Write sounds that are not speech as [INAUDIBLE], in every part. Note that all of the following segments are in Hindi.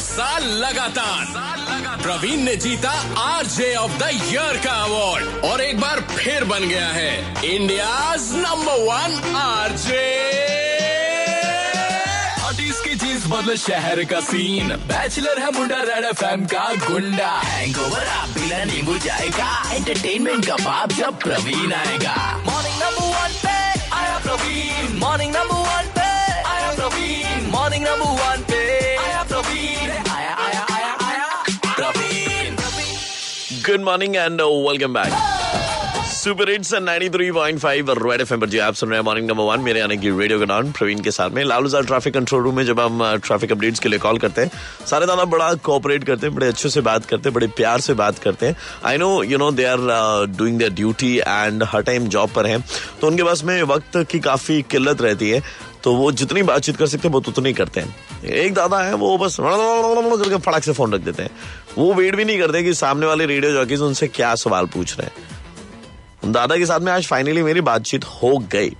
साल लगातार। प्रवीण ने जीता आरजे ऑफ़ द ईयर का अवार्ड और एक बार फिर बन गया है इंडिया नंबर वन आरजे। की चीज़ बदले शहर का सीन बैचलर है मुंडा रेड एफएम का गुंडा। हैंगओवर आप बिना नींबू जाएगा एंटरटेनमेंट का बाप जब प्रवीण आएगा। मॉर्निंग नंबर वन पे आया Praveen. Morning number good morning and welcome back super hits 93.5 Red FM पर जी, आप सुन रहे हैं मॉर्निंग नंबर वन मेरे आने की रेडियो के डॉन प्रवीण के साथ में। लालूजार ट्रैफ़िक कंट्रोल रूम में जब हम ट्रैफ़िक अपडेट्स के लिए कॉल करते हैं, सारे दादा बड़ा कोऑपरेट करते हैं, बड़े अच्छे से बात करते हैं, बड़े प्यार से बात करते हैं। I know you know they are doing their duty and her time job पर हैं। तो उनके पास में वक्त की काफ़ी किल्लत रहती है। तो वो जितनी बातचीत कर सकते हैं, वो उतनी करते हैं। एक दादा है, वो बस [LAUGHS] करके फटाक से फ़ोन रख देते हैं। वो वेट भी नहीं करते कि सामने वाले रेडियो जॉकीज उनसे क्या सवाल पूछ रहे हैं दादा के साथ में आज फाइनली मेरी बातचीत हो गई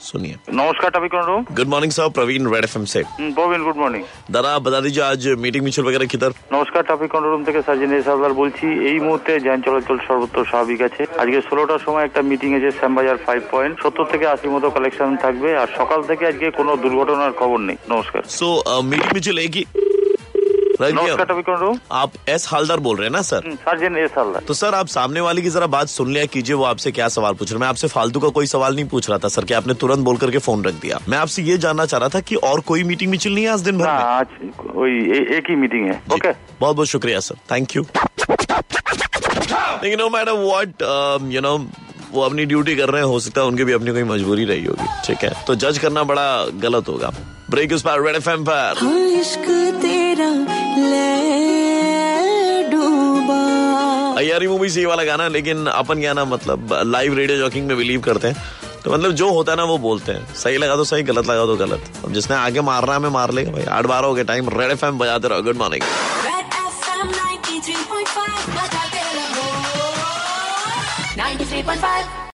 सुनिए নমস্কার topic room good morning sir Praveen red FM से প্রবীণ গুড মর্নিং दादा आप बता दीजिए आज मीटिंग मिचुल वगैरह किधर নমস্কার ট্রাফিক কন্ট্রোল রুম থেকে সার্জেন এস হালদার বলছি এই মুহূর্তে যান চলাচল সর্বত্র স্বাভাবিক আছে আজকে ষোলোটার সময় একটা মিটিং আছে শ্যামবাজার ফাইভ পয়েন্ট সত্তর থেকে আশি মতো কালেকশন থাকবে আর সকাল থেকে আজকে কোনো দুর্ঘটনার খবর নেই নমস্কার सो मीटिंग मिचुल एक सब्सक्राइब किया आप एस हालदार बोल रहे हैं ना सर? हम्म, सर्जन एस हालदार। तो सर आप सामने वाले की जरा बात सुन लिया कीजिए वो आपसे क्या सवाल पूछ रहे मैं आपसे फालतू का कोई सवाल नहीं पूछ रहा था सर की आपने तुरंत बोल करके फ़ोन रख दिया। मैं आपसे ये जानना चाह रहा था की और कोई मीटिंग मिचिल नहीं है आज दिन भर हाँ, आज एक ही मीटिंग है। ओके। बहुत बहुत शुक्रिया sir. Thank you no madam what you know वो अपनी ड्यूटी कर रहे हैं हो सकता है उनकी भी अपनी कोई मजबूरी रही होगी। ठीक है? तो जज करना बड़ा गलत होगा। ब्रेक उस पर रेड एफ़ पर। तेरा अयारी मूवी से ये वाला गाना लेकिन अपन क्या ना मतलब लाइव रेडियो जॉकिंग में बिलीव करते हैं। तो मतलब जो होता है ना वो बोलते हैं। सही लगा तो सही गलत लगा तो गलत। अब जिसने आगे मार रहा है मैं मार लेगा भाई। आठ बारह हो गए टाइम रेड एफएम बजाते रहो गुड मॉर्निंग Red FM 93.5 बजाते रहो। 93.5